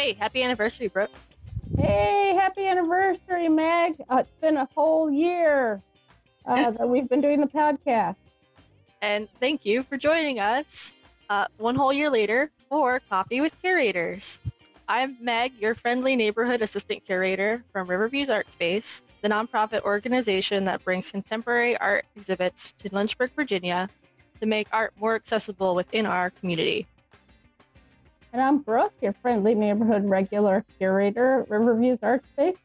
Hey, happy anniversary, Brooke. Hey, happy anniversary, Meg. Uh, it's been a whole year uh, that we've been doing the podcast. And thank you for joining us uh, one whole year later for Coffee with Curators. I'm Meg, your friendly neighborhood assistant curator from Riverviews Art Space, the nonprofit organization that brings contemporary art exhibits to Lynchburg, Virginia to make art more accessible within our community. And I'm Brooke, your friendly neighborhood regular curator at Riverviews Art Space.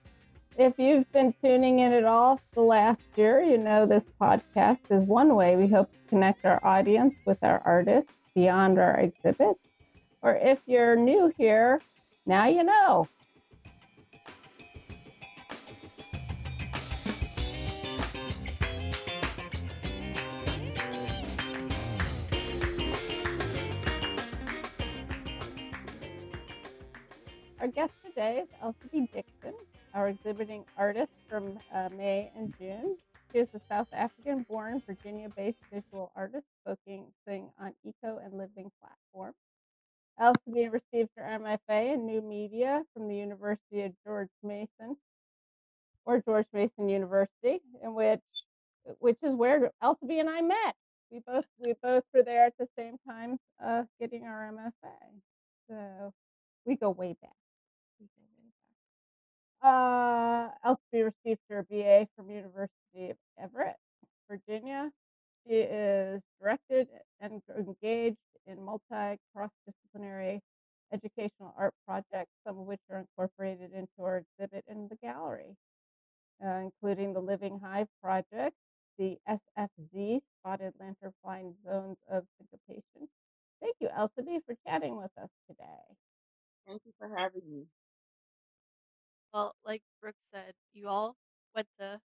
If you've been tuning in at all the last year, you know this podcast is one way we hope to connect our audience with our artists beyond our exhibits. Or if you're new here, now you know. Our guest today is Elsie Dixon, our exhibiting artist from uh, May and June. She is a South African born, Virginia based visual artist focusing on eco and living platforms. Elsie received her MFA in New Media from the University of George Mason or George Mason University, in which which is where Elsie and I met. We both we both were there at the same time uh, getting our MFA. So we go way back. Uh, Elsie received her BA from University of Averett, Virginia. She is directed and engaged in multi cross disciplinary educational art projects, some of which are incorporated into our exhibit in the gallery, uh, including the Living Hive Project, the SFZ, Spotted Lanternfly Zones of Syncopation. Thank you, Elsie, for chatting with us today. Thank you for having me. Well, like Brooke said, you all went to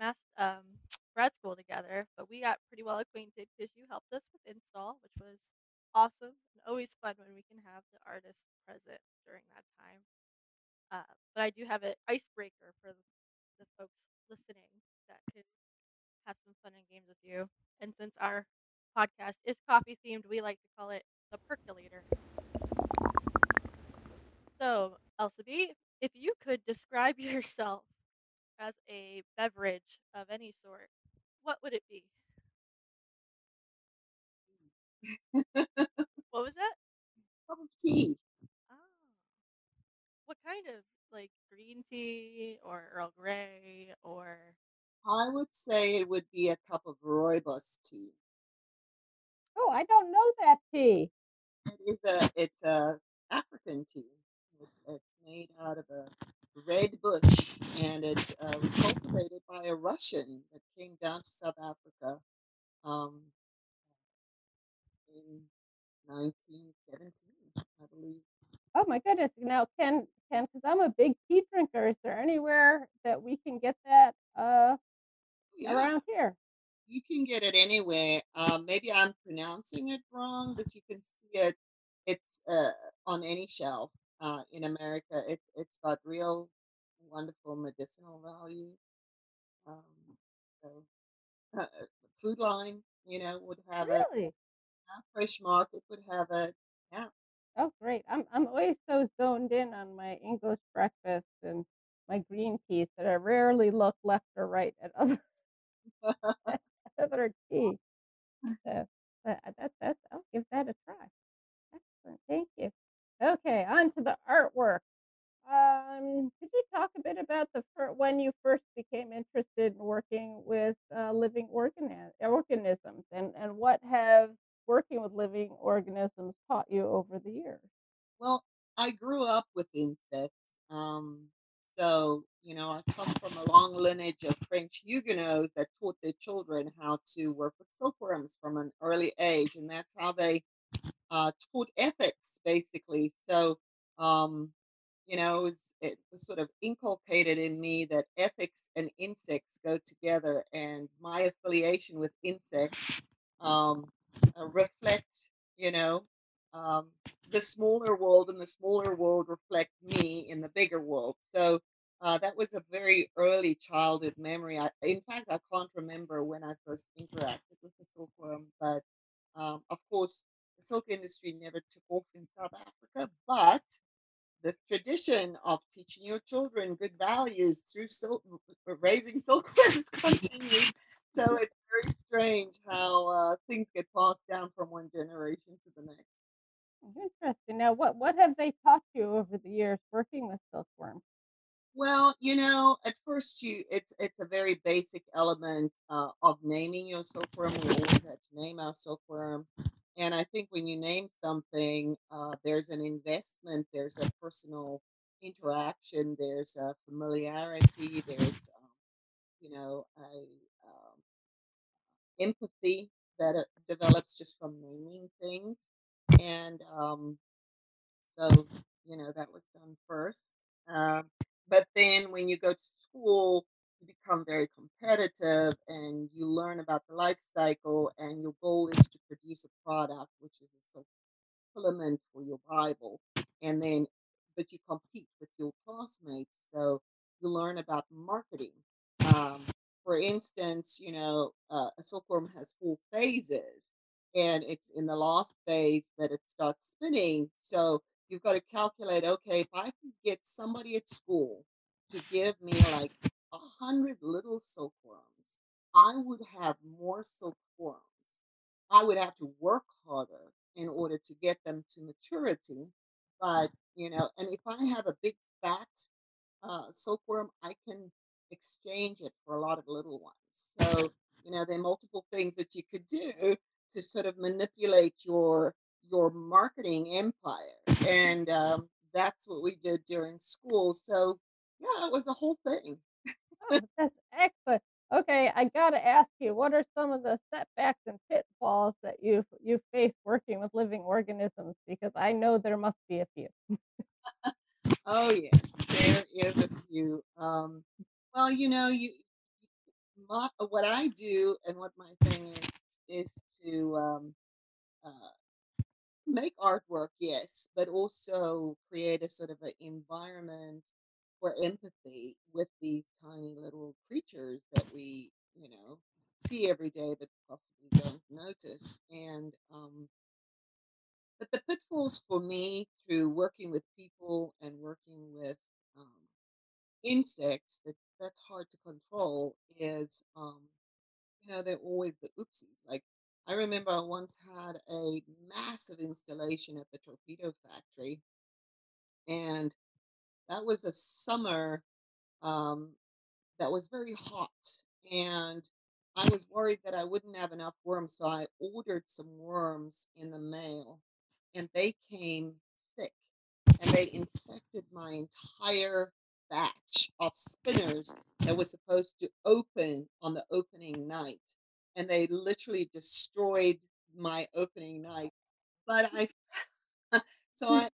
mass um, grad school together, but we got pretty well acquainted because you helped us with install, which was awesome and always fun when we can have the artist present during that time. Uh, but I do have an icebreaker for the, folks listening that can have some fun and games with you. And since our podcast is coffee themed, we like to call it the percolator. So, Elsie, if you could describe yourself as a beverage of any sort, what would it be? What was that? Cup of tea. Oh. What kind of like green tea or Earl Grey or I would say it would be a cup of rooibos tea. Oh, I don't know that tea. It is a it's a African tea. It's made out of a red bush, and it uh, was cultivated by a Russian that came down to South Africa um, in 1917, I believe. Oh my goodness. Now, Ken, Ken, because I'm a big tea drinker, is there anywhere that we can get that uh, Yeah, around here? you can get it anywhere. Um, maybe I'm pronouncing it wrong, but you can see it. It's uh, on any shelf uh, in America. It, it's got real wonderful medicinal value. Um, so, uh, Food Lion, you know, would have it. Really? uh, Fresh Market would have it. Yeah. Oh, great. I'm I'm always so zoned in on my English breakfast and my green teas that I rarely look left or right at other other tea. So, but I- that that's I'll give that a try. Excellent. Thank you. Okay, on to the artwork. Um, could you talk a bit about the when you first became interested in working with uh, living organi- organisms, and and what have working with living organisms taught you over the years? Well, I grew up with insects. Um, so, you know, I come from a long lineage of French Huguenots that taught their children how to work with silkworms from an early age. And that's how they uh, taught ethics, basically. So, um, you know, it was, it was sort of inculcated in me that ethics and insects go together. And my affiliation with insects um, uh, reflect, you know, um, the smaller world and the smaller world reflect me in the bigger world. So uh, that was a very early childhood memory. I, in fact, I can't remember when I first interacted with the silkworm, but um, of course, the silk industry never took off in South Africa. But this tradition of teaching your children good values through silk, raising silkworms continues. So it's very strange how uh, things get passed down from one generation to the next. Interesting. Now, what what have they taught you over the years working with silkworms? Well, you know, at first you it's it's a very basic element uh, of naming your silkworm. We always had to name our silkworm. And I think when you name something, uh, there's an investment, there's a personal interaction, there's a familiarity, there's um, you know a um, empathy that uh, develops just from naming things. And um, so, you know, that was done first. Um, but then when you go to school, you become very competitive and you learn about the life cycle, and your goal is to produce a product, which is a supplement for your Bible. And then, but you compete with your classmates. So you learn about marketing. Um, for instance, you know, uh, a silkworm has four phases, and it's in the last phase that it starts spinning. So you've got to calculate, okay, if I can get somebody at school to give me like a hundred little silkworms, I would have more silkworms. I would have to work harder in order to get them to maturity. But, you know, and if I have a big fat uh, silkworm, I can exchange it for a lot of little ones. So, you know, there are multiple things that you could do to sort of manipulate your your marketing empire, and um, that's what we did during school. So, yeah, it was a whole thing. Oh, that's excellent. Okay, I gotta ask you, what are some of the setbacks and pitfalls that you've you've faced working with living organisms? Because I know there must be a few. Oh yes, there is a few. Um, well, you know, you what I do and what my thing is is to um, uh, make artwork, yes, but also create a sort of an environment for empathy with these tiny little creatures that we, you know, see every day but possibly don't notice. And um, but the pitfalls for me through working with people and working with um, insects that that's hard to control is um, you know they're always the oopsies. Like I remember I once had a massive installation at the torpedo factory, and that was a summer um, that was very hot, and I was worried that I wouldn't have enough worms, so I ordered some worms in the mail, and they came sick, and they infected my entire batch of spinners that was supposed to open on the opening night, and they literally destroyed my opening night. But I so I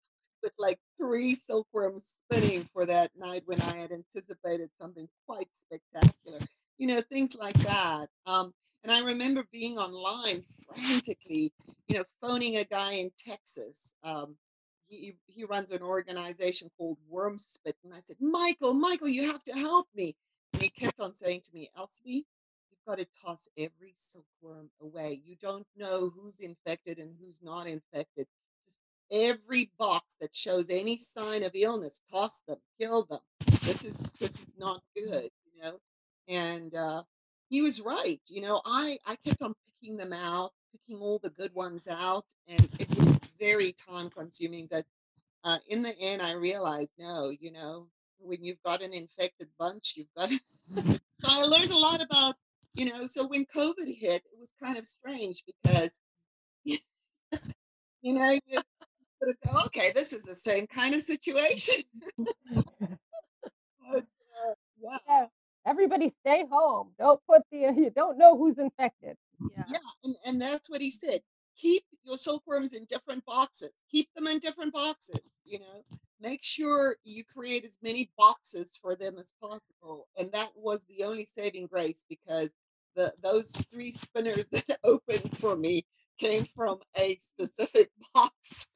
with like three silkworms spinning for that night when I had anticipated something quite spectacular. You know, things like that. Um, and I remember being online frantically, you know, phoning a guy in Texas. Um, he he runs an organization called Wormspit, and I said, Michael, Michael, you have to help me. And he kept on saying to me, Elsie, you've got to toss every silkworm away. You don't know who's infected and who's not infected every box that shows any sign of illness, toss them, kill them. This is this is not good, you know. And uh, he was right. You know, I I kept on picking them out, picking all the good ones out, and it was very time consuming. But uh, in the end, I realized no, you know, when you've got an infected bunch, you've got. so I learned a lot about, you know. So when COVID hit, it was kind of strange because you know you sort of go, okay, this is the same kind of situation. But, uh, yeah, Yeah, everybody stay home. Don't put the you don't know who's infected. Yeah. yeah, and, and that's what he said. Keep your silkworms in different boxes. Keep them in different boxes. You know, make sure you create as many boxes for them as possible. And that was the only saving grace because the those three spinners that opened for me came from a specific box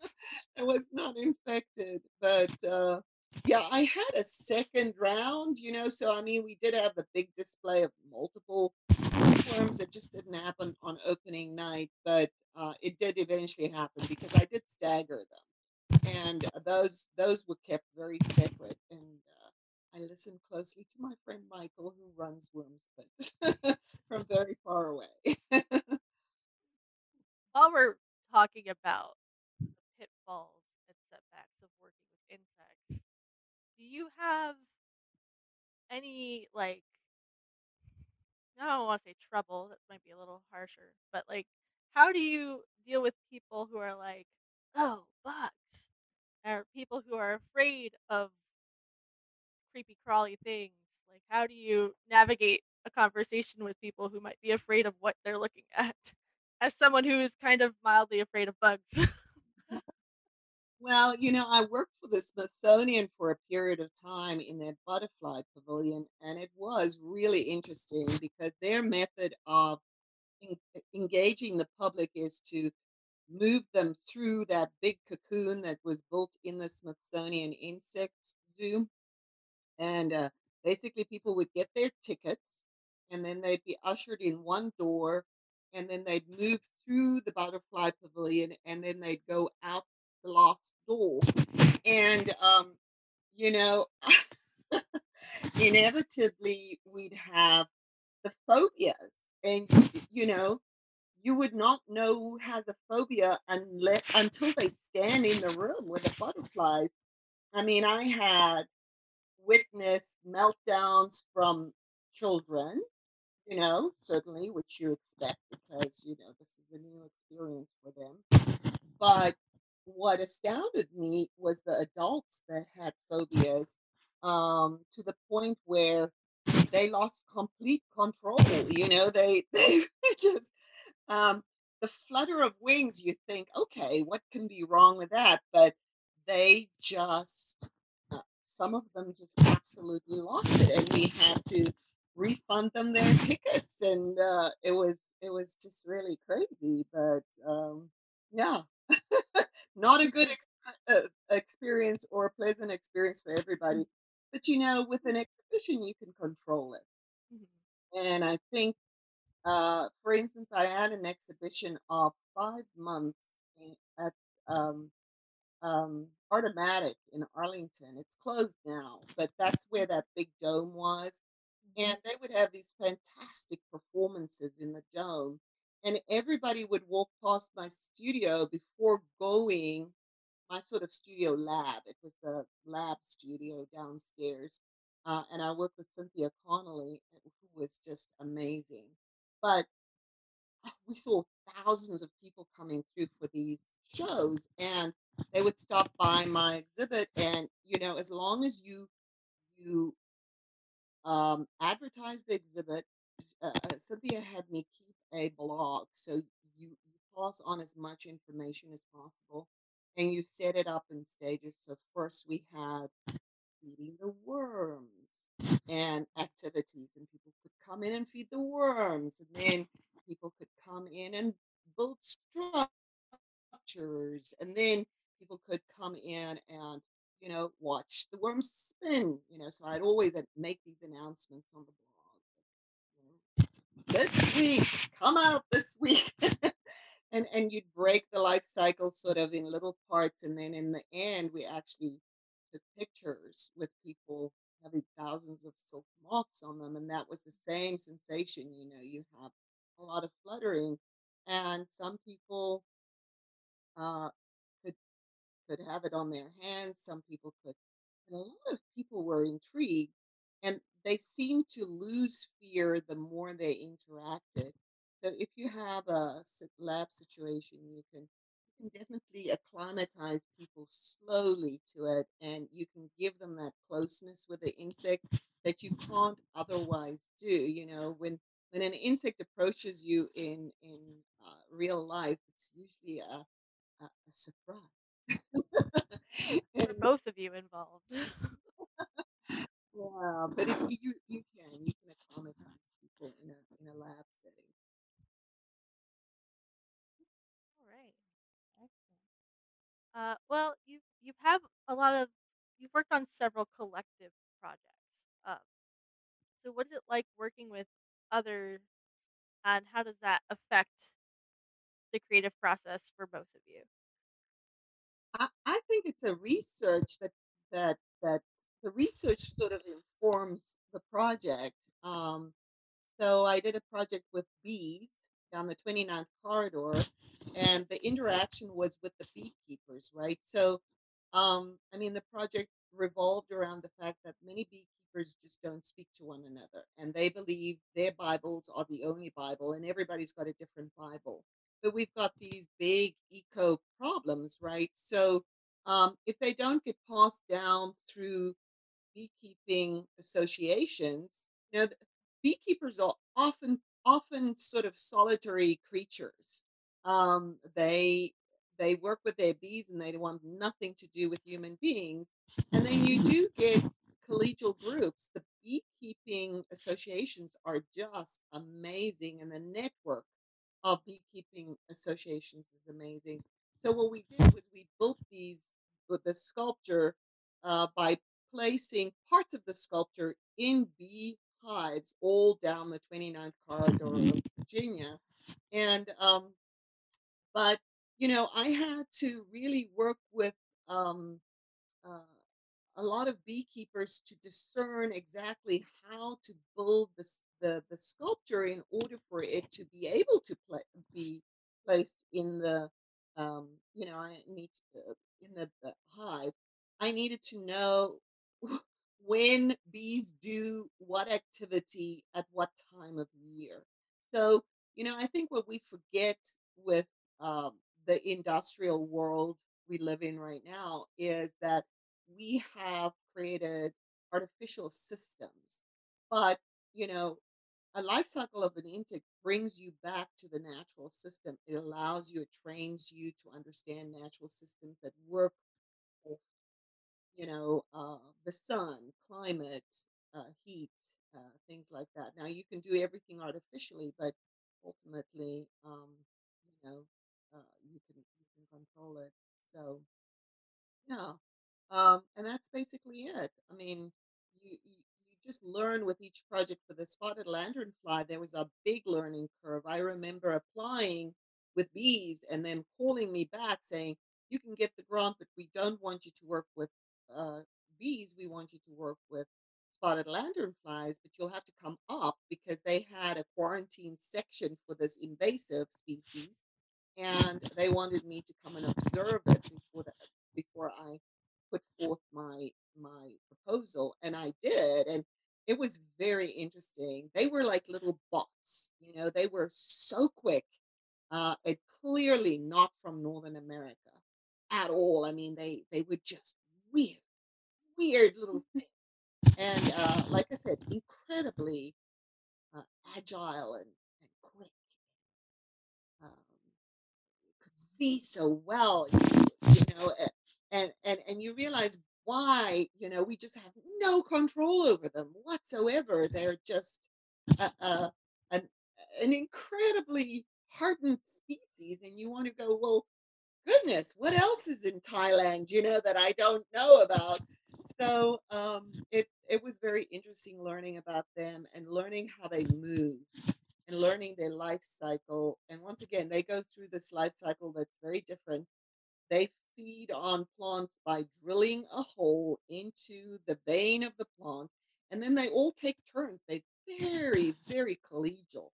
that was not infected. But uh, yeah, I had a second round, you know, so I mean, we did have the big display of multiple worms. It just didn't happen on opening night, but uh, it did eventually happen because I did stagger them. and those those were kept very separate. And uh, I listened closely to my friend Michael, who runs Worms, but from very far away. While we're talking about the pitfalls and setbacks of working with insects, do you have any like I don't want to say trouble, that might be a little harsher, but like how do you deal with people who are like, "Oh, bugs," or people who are afraid of creepy crawly things? Like how do you navigate a conversation with people who might be afraid of what they're looking at? As someone who is kind of mildly afraid of bugs. Well, you know, I worked for the Smithsonian for a period of time in their butterfly pavilion, and it was really interesting because their method of en- engaging the public is to move them through that big cocoon that was built in the Smithsonian Insect Zoo. And uh, basically, people would get their tickets and then they'd be ushered in one door and then they'd move through the butterfly pavilion and then they'd go out the last door. And, um, you know, inevitably we'd have the phobias. And, you know, you would not know who has a phobia unless until they stand in the room with the butterflies. I mean, I had witnessed meltdowns from children, you know, certainly, which you expect because, you know, this is a new experience for them. But what astounded me was the adults that had phobias um, to the point where they lost complete control. You know, they they just um, the flutter of wings. You think, okay, what can be wrong with that? But they just uh, some of them just absolutely lost it, and we had to refund them their tickets, and uh, it was it was just really crazy. But um, yeah, not a good ex- uh, experience or a pleasant experience for everybody. But you know, with an exhibition, you can control it. Mhm. And I think, uh, for instance, I had an exhibition of five months in, at um, um, Artomatic in Arlington. It's closed now, but that's where that big dome was. And they would have these fantastic performances in the dome. And everybody would walk past my studio before going my sort of studio lab. It was the lab studio downstairs. Uh, and I worked with Cynthia Connolly, uh, who was just amazing. But uh, we saw thousands of people coming through for these shows, and they would stop by my exhibit. And you know, as long as you you um, advertise the exhibit, uh, uh, Cynthia had me keep a blog, so you you pass on as much information as possible, and you set it up in stages. So first we had feeding the worms and activities, and people could come in and feed the worms, and then people could come in and build structures, and then people could come in and you know watch the worms spin. You know, so I'd always uh, make these announcements on the blog. you know, This week, come out this week. and and you'd break the life cycle sort of in little parts and then in the end we actually took pictures with people having thousands of silk moths on them and that was the same sensation you know you have a lot of fluttering and some people uh, could have it on their hands. Some people could. And a lot of people were intrigued and they seemed to lose fear the more they interacted. So if you have a lab situation, you can you can definitely acclimatize people slowly to it and you can give them that closeness with the insect that you can't otherwise do. You know, when when an insect approaches you in in uh, real life, it's usually a, a, a surprise. And both of you involved. Yeah, but if you you can you can accommodate people in a in a lab setting. All right. excellent. Uh, well, you've you've have a lot of you've worked on several collective projects. Um, so what is it like working with others, and how does that affect the creative process for both of you? I think it's a research that that that the research sort of informs the project. Um, so I did a project with bees down the 29th corridor, and the interaction was with the beekeepers, right? So, um, I mean, the project revolved around the fact that many beekeepers just don't speak to one another, and they believe their Bibles are the only Bible, and everybody's got a different Bible. But we've got these big eco problems, right? So, um, if they don't get passed down through beekeeping associations, you know, beekeepers are often often sort of solitary creatures. Um, they they work with their bees and they want nothing to do with human beings. And then you do get collegial groups. The beekeeping associations are just amazing, and the network of beekeeping associations is amazing. So what we did was we built these with the sculpture uh, by placing parts of the sculpture in bee hives all down the 29th corridor of Virginia. And um, but you know, I had to really work with um, uh, a lot of beekeepers to discern exactly how to build this, the the sculpture in order for it to be able to pla be placed in the um, you know I need to, in the, the hive. I needed to know when bees do what activity at what time of year. So you know I think what we forget with um, the industrial world we live in right now is that we have created artificial systems. But, you know, a life cycle of an insect brings you back to the natural system. It allows you, it trains you to understand natural systems that work with, you know, uh, the sun, climate, uh, heat, uh, things like that. Now, you can do everything artificially, but ultimately, um, you know, uh, you can you can control it. So, yeah. Um, and that's basically it. I mean, you, just learn with each project. For the spotted lanternfly, there was a big learning curve. I remember applying with bees and then calling me back saying, "You can get the grant, but we don't want you to work with uh, bees. We want you to work with spotted lanternflies, but you'll have to come up because they had a quarantine section for this invasive species." and they wanted me to come and observe it before the, before I put forth my my proposal, and I did, and it was very interesting. They were like little bots, you know. They were so quick, uh, and clearly not from Northern America at all. I mean, they they were just weird, weird little things, and uh, like I said, incredibly uh, agile and, and quick. Um, could see so well, you know, and and and you realize why, you know, we just have no control over them whatsoever. They're just a, a, an an incredibly hardened species, and you want to go, well, goodness, what else is in Thailand, you know, that I don't know about? So um, it it was very interesting learning about them and learning how they move and learning their life cycle. And once again, they go through this life cycle that's very different. They feed on plants by drilling a hole into the vein of the plant, and then they all take turns. They very, very collegial.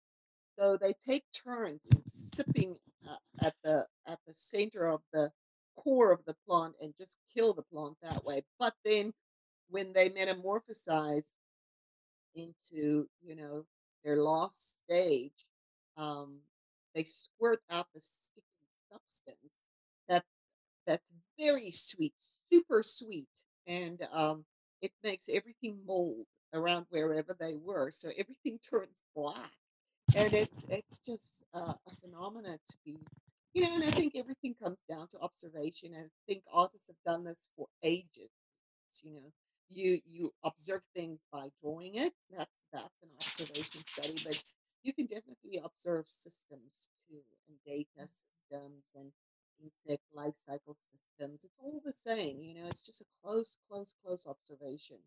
So they take turns in sipping uh, at the at the center of the core of the plant and just kill the plant that way. But then when they metamorphosize into, you know, their lost stage, um, they squirt out the sticky substance that's very sweet, super sweet, and um, it makes everything mold around wherever they were. So everything turns black, and it's it's just uh, a phenomena to be, you know. And I think everything comes down to observation. And I think artists have done this for ages you know you you observe things by drawing it that's that's an observation study but you can definitely observe systems too and data systems and insect life cycle systems it's all the same you know it's just a close close close observation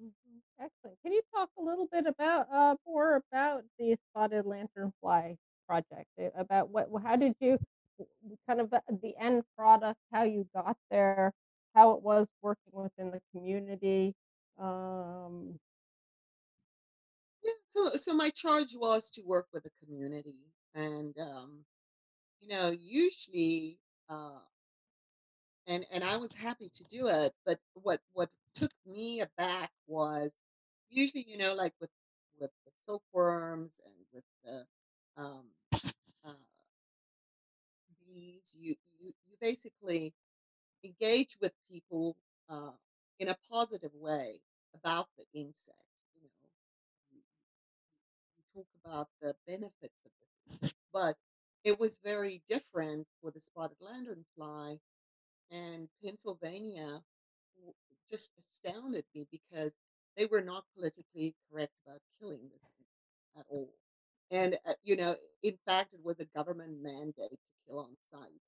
Mhm. Excellent. Can you talk a little bit about uh, more about the spotted lanternfly project? uh, About what? How did you? kind of the the end product, how you got there, how it was working within the community, um Yeah, so so my charge was to work with the community, and, um, you know, usually, uh and and I was happy to do it, but what what took me aback was usually, you know, like with with the silkworms and with the, um, uh bees, you you you basically engage with people, uh, in a positive way about the insect, you know, you you talk about the benefits of the insect, but it was very different for the spotted lanternfly, and Pennsylvania just astounded me because they were not politically correct about killing this at all, and, uh, you know, in fact, it was a government mandate to kill on sight,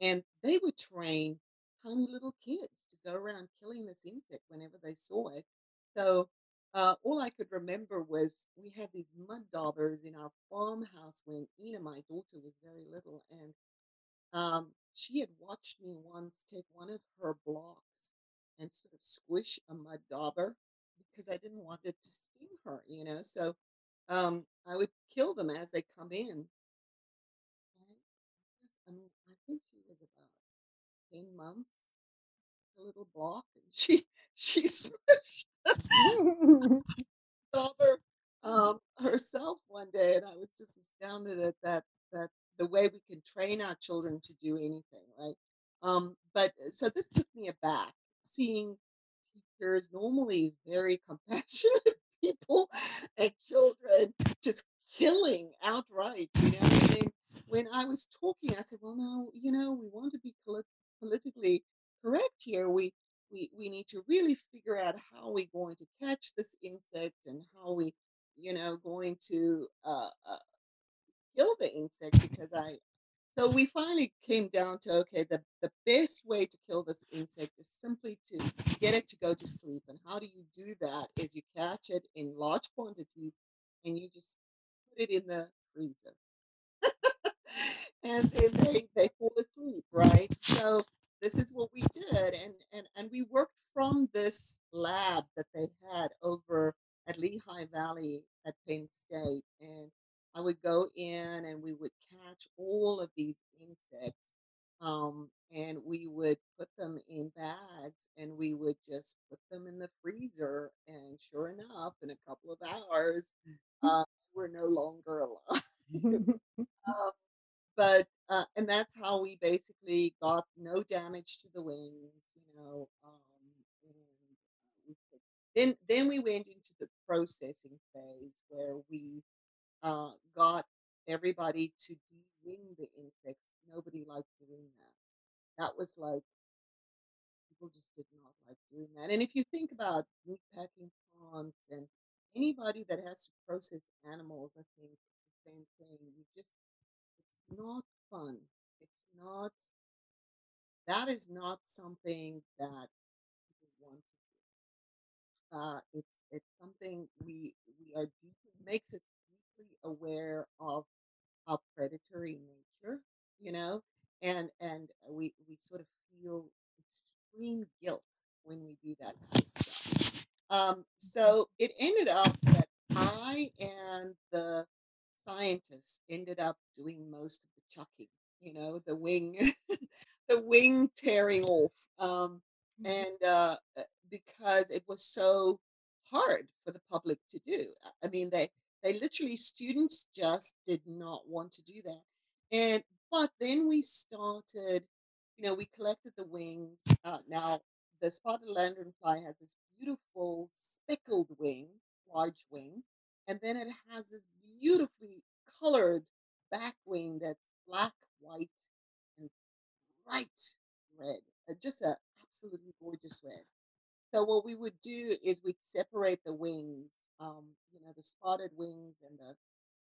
and they would train tiny little kids to go around killing this insect whenever they saw it, so, uh, all I could remember was we had these mud daubers in our farmhouse when Ina, my daughter, was very little, and, um, she had watched me once take one of her blocks and sort of squish a mud dauber because I didn't want it to sting her, you know, so, um, I would kill them as they come in. And I mean, I think she was about 10 months a little block, and she she smushed dauber, um, herself one day, and I was just astounded at that that the way we can train our children to do anything, right? Um, but, uh, so this took me aback, seeing teachers, normally very compassionate people, and children just killing outright, you know, I mean, when I was talking, I said, "Well, no, you know, we want to be polit politically correct here, we we we need to really figure out how we're going to catch this insect and how we, you know, going to, uh, uh, kill the insect because I" so we finally came down to, okay, the the best way to kill this insect is simply to get it to go to sleep, and how do you do that is you catch it in large quantities, and you just put it in the freezer. And they they fall asleep, right? So, this is what we did, and and and we worked from this lab that they had over at Lehigh Valley at Penn State, and I would go in, and we would catch all of these insects, um, and we would put them in bags, and we would just put them in the freezer, and sure enough, in a couple of hours, uh, we're no longer alive. Um, but, uh and that's how we basically got no damage to the wings, you know, um, and, uh, then then we went into the processing phase where we, uh, got everybody to de-wing the insects, nobody liked doing that. That was like people just did not like doing that, and if you think about meatpacking plants and anybody that has to process animals, I think the same thing, you just not fun, it's not that is not something that people want to do. Uh, it's it's something we we are deeply makes us deeply aware of our predatory nature, you know, and and we we sort of feel extreme guilt when we do that kind of stuff. Um, so it ended up that I and the scientists ended up doing most of the chucking, you know, the wing the wing tearing off, um, Mhm. and, uh, uh, because it was so hard for the public to do, I mean, they they literally students just did not want to do that, and but then we started you know, we collected the wings, uh, now the spotted lanternfly has this beautiful speckled wing, large wing, and then it has this beautifully colored back wing that's black, white, and bright red, uh, just a absolutely gorgeous red. So what we would do is we'd separate the wings, um, you know, the spotted wings and the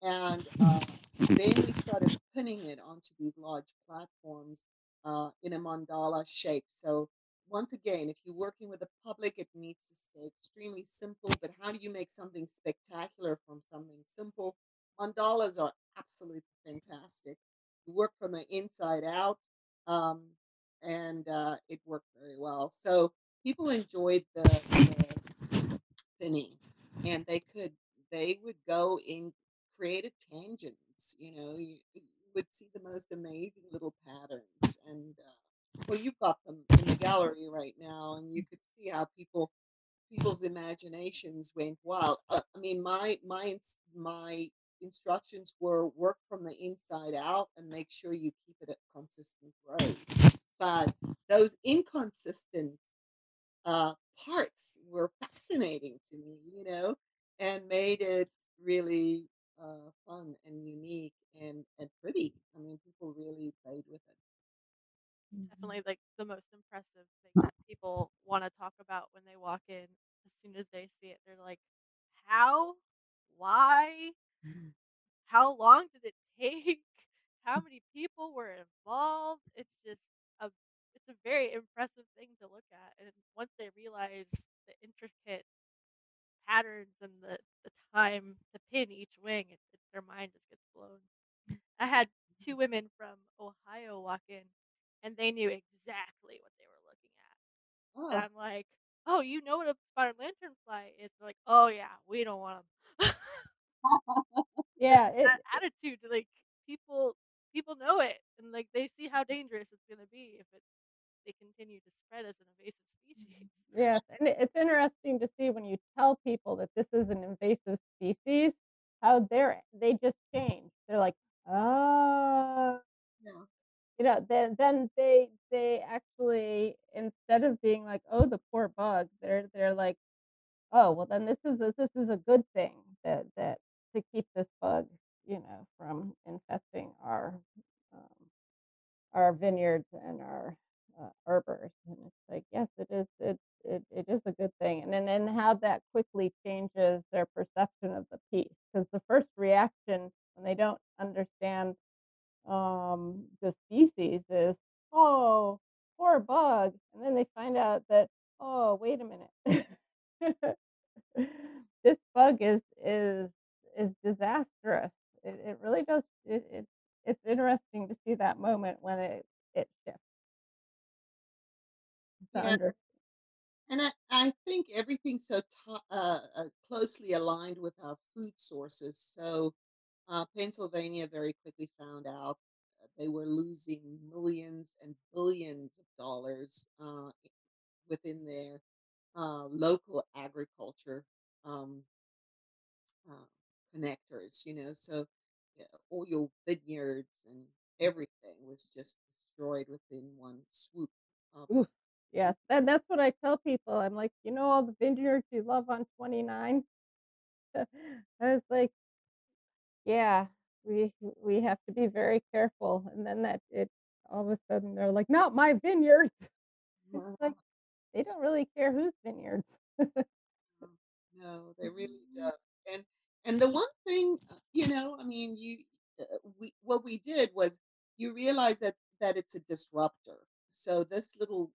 and, uh, then we started pinning it onto these large platforms, uh, in a mandala shape, so once again, if you're working with the public, it needs to stay extremely simple, but how do you make something spectacular from something simple? Mandalas are absolutely fantastic. You work from the inside out, um, and, uh, it worked very well. So, people enjoyed the the spinning, and they could they would go in creative tangents, you know, you you would see the most amazing little patterns, and, uh well, you've got them in the gallery right now, and you could see how people people's imaginations went wild. Uh, I mean, my my my instructions were work from the inside out and make sure you keep it at consistent growth. But those inconsistent, uh, parts were fascinating to me, you know, and made it really, uh, fun and unique and and pretty. I mean, people really played with it. Mhm. Definitely, like, the most impressive thing that people wanna talk about when they walk in as soon as they see it. They're like, "How? Why? Mm-hmm. How long did it take? How many people were involved?" It's just a it's a very impressive thing to look at, and once they realize the intricate patterns and the the time to pin each wing, it it their mind just gets blown. Mm. I had mm-hmm. 2 women from Ohio walk in, and they knew exactly what they were looking at, and Oh. I'm like, "Oh, you know what a spotted lanternfly is?" They're like, "Oh, yeah, we don't want like Yeah, it that attitude, like, people people know it, and, like, they see how dangerous it's gonna be if it they continue to spread as an invasive species. Mm-hmm. Yes, and it's interesting to see when you tell people that this is an invasive species, how they're they just change. They're like, "Oh." Yeah. You know, then then they they actually instead of being like, "Oh, the poor bug," they're they're like, "Oh, well, then this is a this is a good thing that that to keep this bug, you know, from infesting our, um, our vineyards and our, uh, herbers." And it's like, yes, it is it it it is a good thing, and then then how that quickly changes their perception of the piece because the first reaction when they don't understand um, the species is, "Oh, poor bug," and then they find out that, "Oh, wait a minute. This bug is is is disastrous." It it really does it it it's interesting to see that moment when it it shifts Yeah. And I I think everything's so to uh, uh, closely aligned with our food sources, so, uh, Pennsylvania very quickly found out they were losing millions and billions of dollars, uh, within their, uh, local agriculture, um uh, connectors, you know, so, yeah, your vineyards and everything was just destroyed within one swoop yes, and that's what I tell people, I'm like, "You know all the vineyards you love on 29?" I was like "Yeah, we we have to be very careful," and then that it all of a sudden, they're like, "Not my vineyards!" It's like, they don't really care whose vineyards. No, they really don't, and and the one thing, uh, you know, I mean, you uh, we what we did was you realize that that it's a disruptor, so this little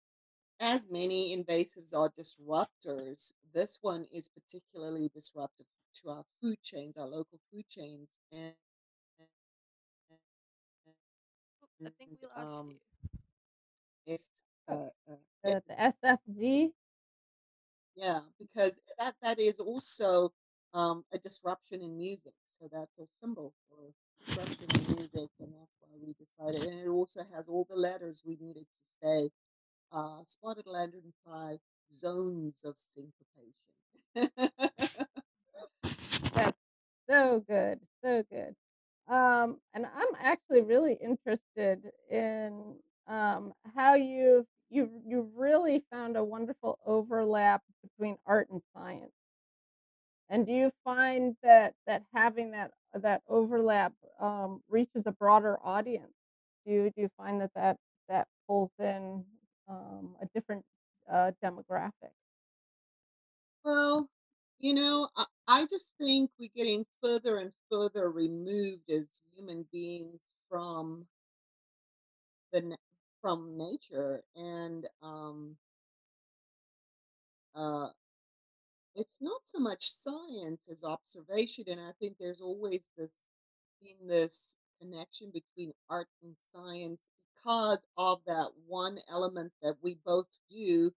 as many invasives are disruptors, this one is particularly disruptive to our food chains, our local food chains, and Oop, I think we lost um you. it's, uh, uh, the SFZ. Yeah, because that that is also, um, a disruption in music, so that's a symbol for disruption in music, and that's why we decided and it also has all the letters we needed to say, uh, spotted lanternfly, zones of syncopation. That's so good, so good. Um, and I'm actually really interested in, um, how you've you've you've really found a wonderful overlap between art and science. And do you find that that having that that overlap, um, reaches a broader audience? Do you do you find that that that pulls in, um, a different, uh, demographic? Well, you know, I I just think we're getting further and further removed as human beings from the from nature, and, um uh it's not so much science as observation, and I think there's always this been this connection between art and science because of that one element that we both do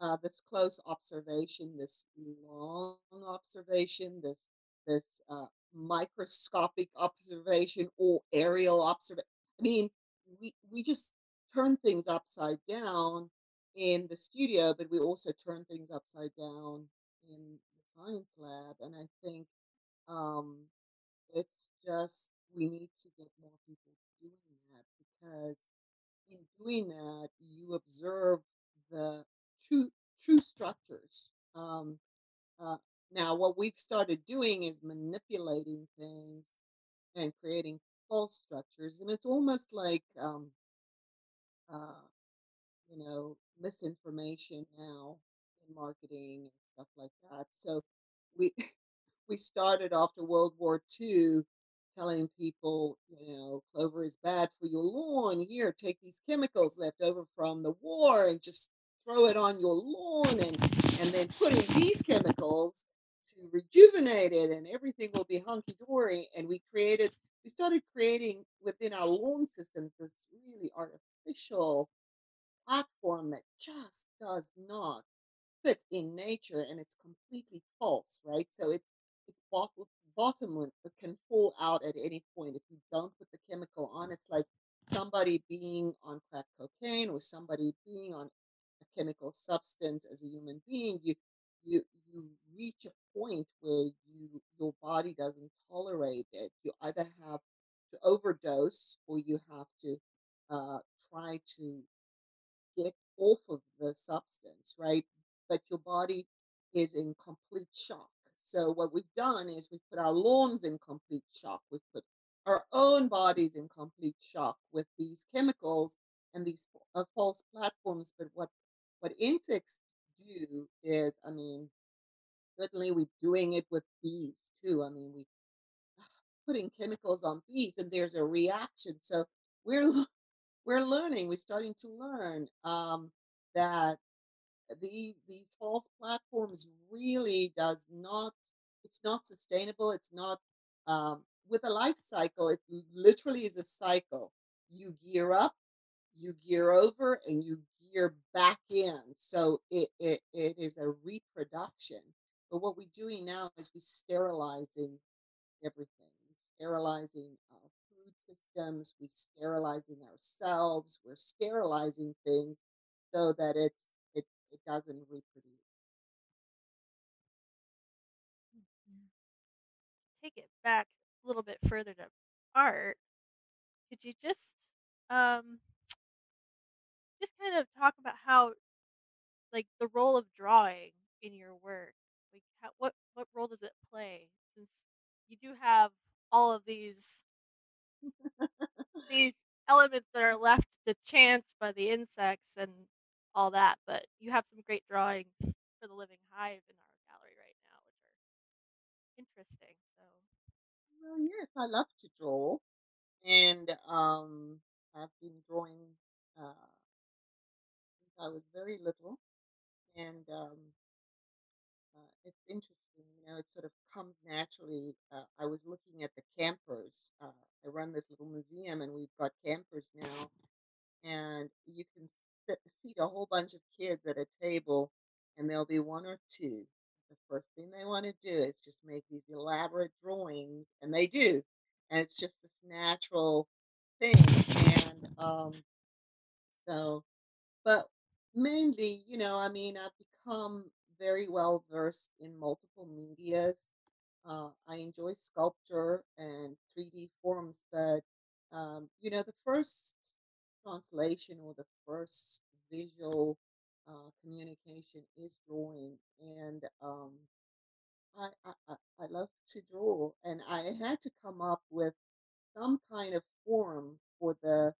uh, this close observation, this long observation, this this uh, microscopic observation or aerial observation. I mean, we we just turn things upside down in the studio, but we also turn things upside down in the science lab. And I think um, it's just we need to get more people doing that because in doing that, you observe the true true structures. Um, uh, now, what we've started doing is manipulating things and creating false structures, and it's almost like um, uh, you know, misinformation now in marketing and stuff like that. So we we started after World War II telling people, you know, clover is bad for your lawn. Here, take these chemicals left over from the war and just throw it on your lawn and and then put in these chemicals to rejuvenate it and everything will be hunky dory. And we created we started creating within our lawn systems this really artificial platform that just does not fit in nature and it's completely false, right? So it's it's bottom bottomless. It can fall out at any point if you don't put the chemical on. It's like somebody being on crack cocaine or somebody being on chemical substance as a human being. You you you reach a point where you your body doesn't tolerate it. You either have to overdose or you have to uh, try to get off of the substance, right? But your body is in complete shock. So what we've done is we put our lawns in complete shock. We put our own bodies in complete shock with these chemicals and these uh, false platforms. But what what insects do is, I mean, certainly we're doing it with bees too. I mean, we're putting chemicals on bees, and there's a reaction. So we're we're learning. We're starting to learn um, that the these false platforms really does not. It's not sustainable. It's not um, with a life cycle. It literally is a cycle. You gear up, you gear over, and you gear back in. So it it, it is a reproduction. But what we're doing now is we're sterilizing everything. Sterilizing our food systems, we sterilizing ourselves, we're sterilizing things so that it's it it doesn't reproduce. Mhm. Take it back a little bit further to art. Could you just um just kind of talk about how like the role of drawing in your work? Like how, what what role does it play since you do have all of these these elements that are left to chance by the insects and all that, but you have some great drawings for the living hive in our gallery right now, which are interesting. So, Well, yes, I love to draw, and um, I've been drawing uh, I was very little, and um, Uh, it's interesting, you know, it sort of comes naturally. Uh, I was looking at the campers. Uh, I run this little museum, and we've got campers now, and you can sit, seat a whole bunch of kids at a table, and there'll be one or two. The first thing they want to do is just make these elaborate drawings, and they do, and it's just this natural thing. And um, so but mainly, you know, I mean, I've become very well versed in multiple medias. Uh, I enjoy sculpture and 3D forms, but um, you know, the first translation or the first visual uh, communication is drawing, and um, I, I I love to draw, and I had to come up with some kind of form for the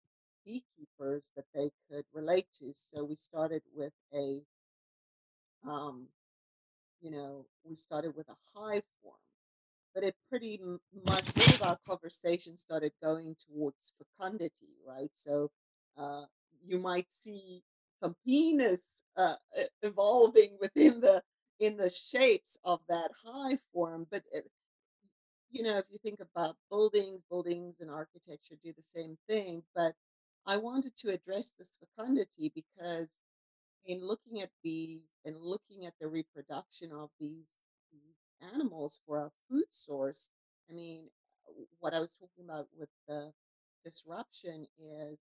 beekeepers that they could relate to. So we started with a, um, you know, we started with a hive form, but it pretty much all of our conversation started going towards fecundity, right? So uh, you might see some penis uh, evolving within the in the shapes of that hive form, but it, you know, if you think about buildings, buildings and architecture do the same thing, but I wanted to address this fecundity because in looking at bees and looking at the reproduction of these these animals for a food source, I mean, what I was talking about with the disruption is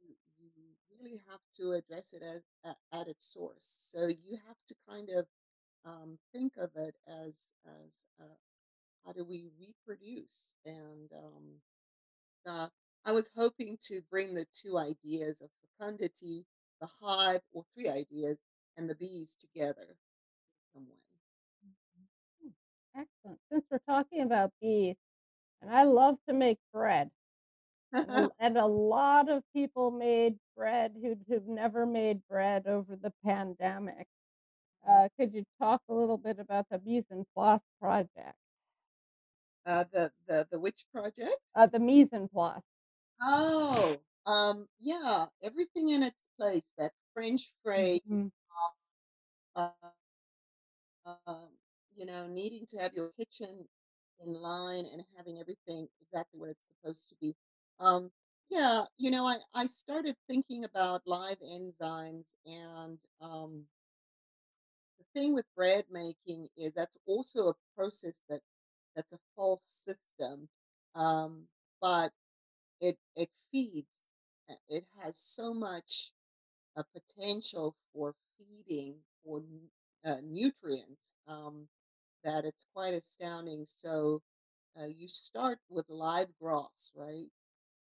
you you really have to address it as at, at its source. So you have to kind of um, think of it as as uh, how do we reproduce and um, uh, I was hoping to bring the two ideas of fecundity, the hive, or three ideas, and the bees together some way. Hmm, Excellent. Since we're talking about bees, and I love to make bread, and a, and a lot of people made bread who, who've never made bread over the pandemic. Uh, could you talk a little bit about the Mise en Place project? uh, the the the witch project. Uh, the Mise en Place. Oh, um, yeah, everything in its place. That French phrase, Mhm. uh, um, you know, needing to have your kitchen in line and having everything exactly what it's supposed to be. Um, yeah, you know, I, I started thinking about live enzymes and um, the thing with bread making is that's also a process that that's a false system. Um, but it it feeds. uh, It has so much a potential for feeding for uh, nutrients um, that it's quite astounding. So uh, you start with live grass, right?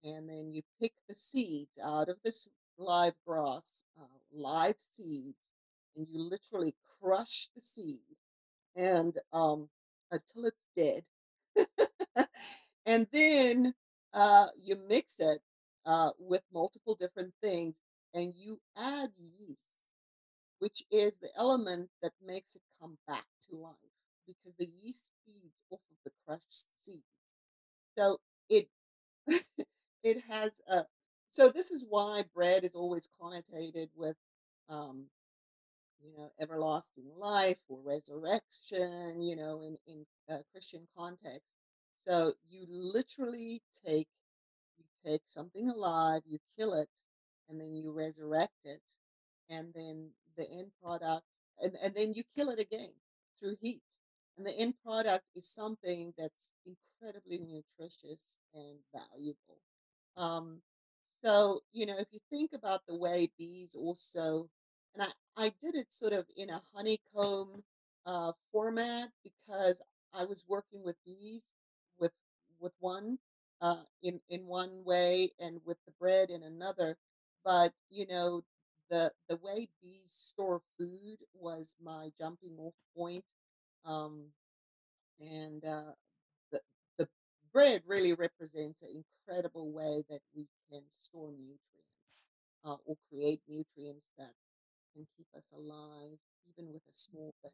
And then you pick the seeds out of this live grass, uh, live seeds, and you literally crush the seed and um, until it's dead. and then uh, you mix it uh, with multiple different things and you add yeast, which is the element that makes it come back to life because the yeast feeds off of the crushed seed. So it it has a so this is why bread is always connotated with um, you know, everlasting life or resurrection, you know, in in uh, Christian context. So you literally take you take something alive, you kill it, and then you resurrect it, and then the end product, and, and then you kill it again through heat. And the end product is something that's incredibly nutritious and valuable. Um, so, you know, if you think about the way bees also, and I, I did it sort of in a honeycomb uh, format because I was working with bees with one uh, in in one way and with the bread in another. But you know, the the way bees store food was my jumping off point. Um, and uh, the the bread really represents an incredible way that we can store nutrients uh, or create nutrients that can keep us alive, even with a small bit.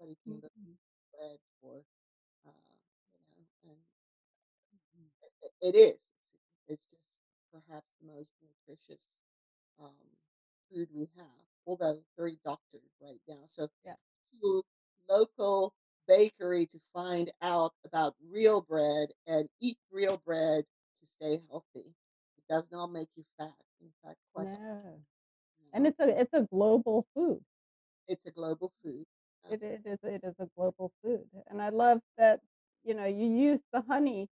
Everybody can Mhm. bread for, uh, you know, and it, is. It's just perhaps the most nutritious um, food we have, although very doctored right now. So Yeah. to local bakery to find out about real bread and eat real bread to stay healthy. It does not make you fat. In fact, quite No. And it's a it's a global food. it's a global food. It, it is it is a global food, and I love that you know you use the honey.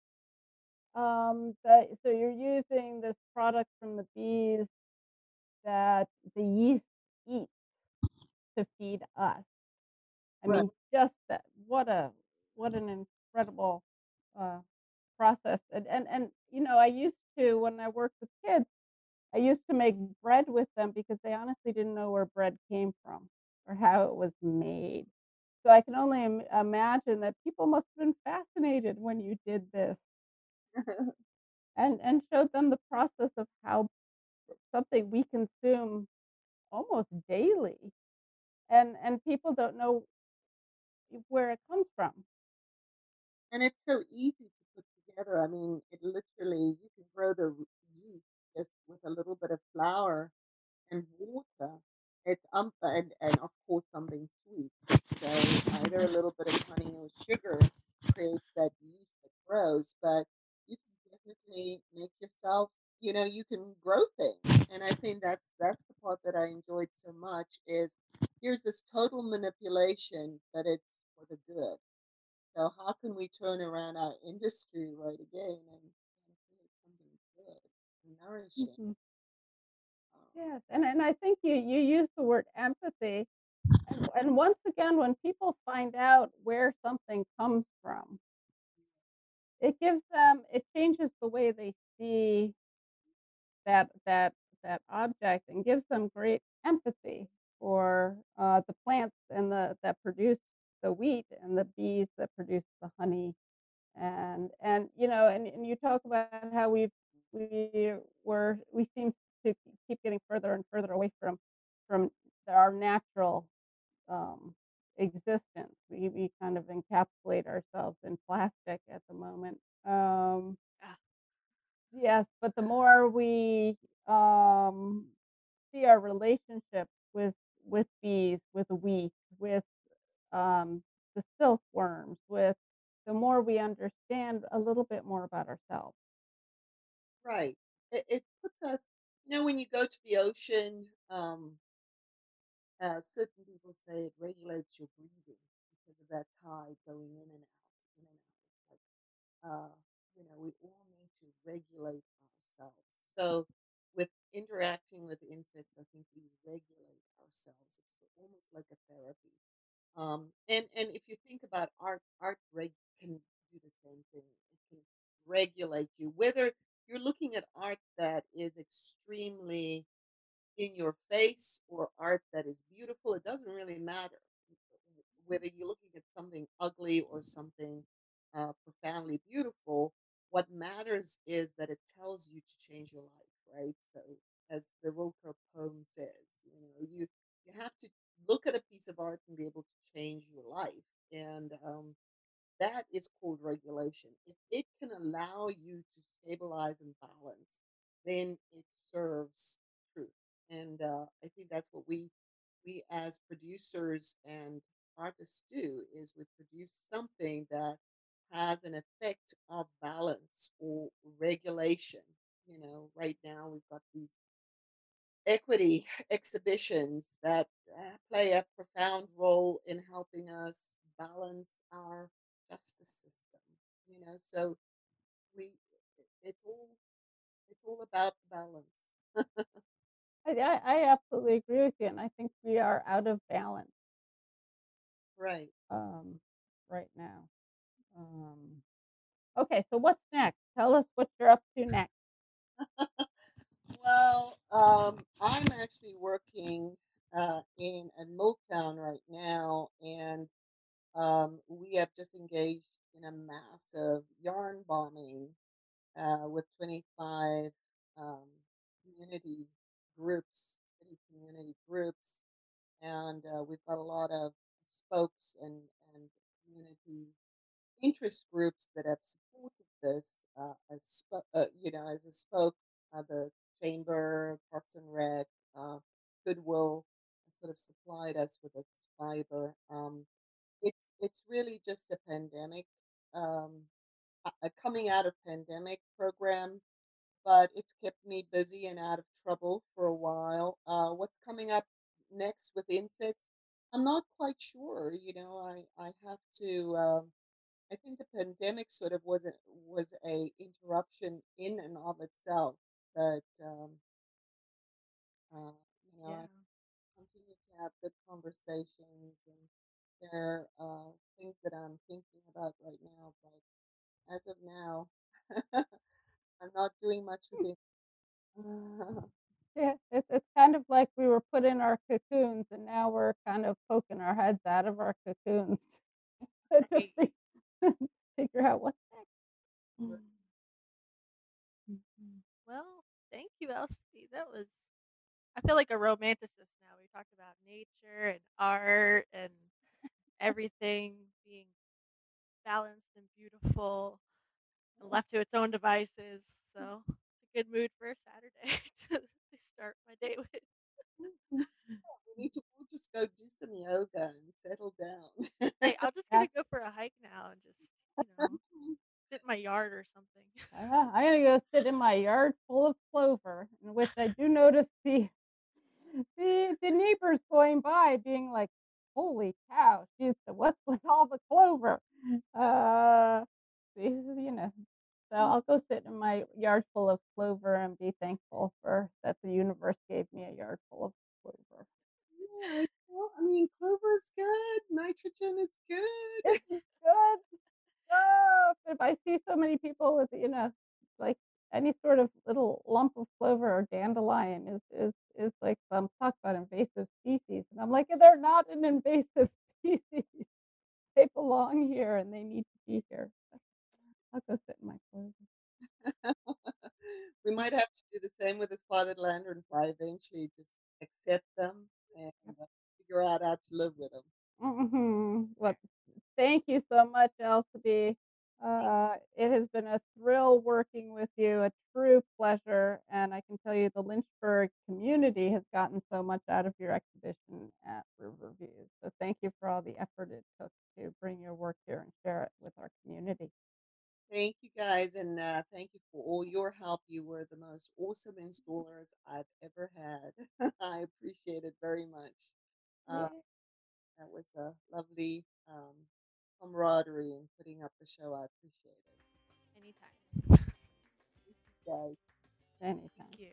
Um, that so you're using this product from the bees that the yeast eat to feed us. I right. mean, just that what a what an incredible uh, process. And, and and you know, I used to when I worked with kids, I used to make bread with them because they honestly didn't know where bread came from or how it was made. So I can only im- imagine that people must have been fascinated when you did this and and showed them the process of how something we consume almost daily and and people don't know where it comes from. and it's so easy to put together. I mean, it literally, you can grow the yeast just with a little bit of flour and water. It's um and, and of course something sweet. So either a little bit of honey or sugar creates that yeast make yourself you know, you can grow things, and I think that's that's the part that I enjoyed so much is here's this total manipulation, but it's for the good. So how can we turn around our industry right again and, and create something good and nourishing? Mhm. Um, Yes, and and I think you you use the word empathy, and and once again, when people find out where something comes from, it gives them it changes the way they see that that that object and gives them great empathy for uh, the plants and the that produce the wheat and the bees that produce the honey. And and you know and, and you talk about how we've we were we seem to keep getting further and further away from from our natural um, existence we, we kind of encapsulate ourselves in plastic at the moment um, yes but the more we um, see our relationship with with bees with wheat with um, the silkworms with the more we understand a little bit more about ourselves. right. It, it puts us, you know, when you go to the ocean, um, uh, certain people say it regulates your breathing because of that tide going in and out, in and out. Like uh, you know, we all need to regulate ourselves. So, with interacting with insects, I think we regulate ourselves. It's almost like a therapy. Um, and and if you think about art, art reg- can do the same thing. It can regulate you. Whether you're looking at art that is extremely in your face or art that is beautiful, it doesn't really matter. Whether you're looking at something ugly or something uh, profoundly beautiful, what matters is that it tells you to change your life, right? So, as the Rilke poem says, you know, you you have to look at a piece of art and be able to change your life, and um, that is called regulation. If it can allow you to stabilize and balance, then it serves. And uh, I think that's what we we as producers and artists do is we produce something that has an effect of balance or regulation. You know, right now we've got these equity exhibitions that uh, play a profound role in helping us balance our justice system. You know, so we it's all it's all about balance. I, I, I absolutely agree with you, and I think we are out of balance Right. um, right now. Um, okay, so what's next? Tell us what you're up to next. Well, um, I'm actually working uh, in a Milltown right now, and um, we have just engaged in a massive yarn bombing uh, with 25 um, community groups, city community groups, and uh, we've got a lot of spokes and, and community interest groups that have supported this uh, as uh, you know as a spoke uh, the chamber parks and rec uh, goodwill sort of supplied us with its fiber um, it's it's really just a pandemic um, a a coming out of pandemic program but it's kept me busy and out of trouble for a while. Uh, what's coming up next with insects? I'm not quite sure. You know, I I have to. Um, I think the pandemic sort of was a, was a interruption in and of itself, but um, uh, you know, Yeah. I continue to have good conversations, and there are uh, things that I'm thinking about right now. But as of now, I'm not doing much with it. Yeah, it's, it's kind of like we were put in our cocoons, and now we're kind of poking our heads out of our cocoons to Right. figure out what's next. Mhm. Well, thank you, Elsie. That was I feel like a romanticist now. We talked about nature and art and everything being balanced and beautiful left to its own devices. So it's a good mood for a Saturday to, start my day with. We need to we'll just go do some yoga and settle down. Hey, I'm just gonna go for a hike now and just, you know, sit in my yard or something. Uh, I'm gonna go sit in my yard full of clover, in which I do notice the the the neighbors going by being like, "Holy cow, she's the what's with all the clover?" Uh, you know. So I'll go sit in my yard full of clover and be thankful for that the universe gave me a yard full of clover. Yeah, well, I mean, clover's good. Nitrogen is good. It's good. stuff. If I see so many people with, you know, like any sort of little lump of clover or dandelion is is is like um talk about invasive species. And I'm like, they're not an invasive species. They belong here and they need to be here. I'll go sit in my clover. we might have to do the same with the spotted lanternfly eventually. Just accept them and uh, figure out how to live with them. hmm Well, thank you so much. Thank Uh, it has been a thrill working with you, a true pleasure, and I can tell you the Lynchburg community has gotten so much out of your exhibition at River Riverview. So thank you for all the effort it took to bring your work here and share it with our community. Thank you guys, and uh, thank you for all your help. You were the most awesome installers I've ever had. I appreciate it very much. Uh, Yeah. that was a lovely um, camaraderie in putting up the show. I appreciate it. Anytime. Thank you guys. Anytime. Thank you.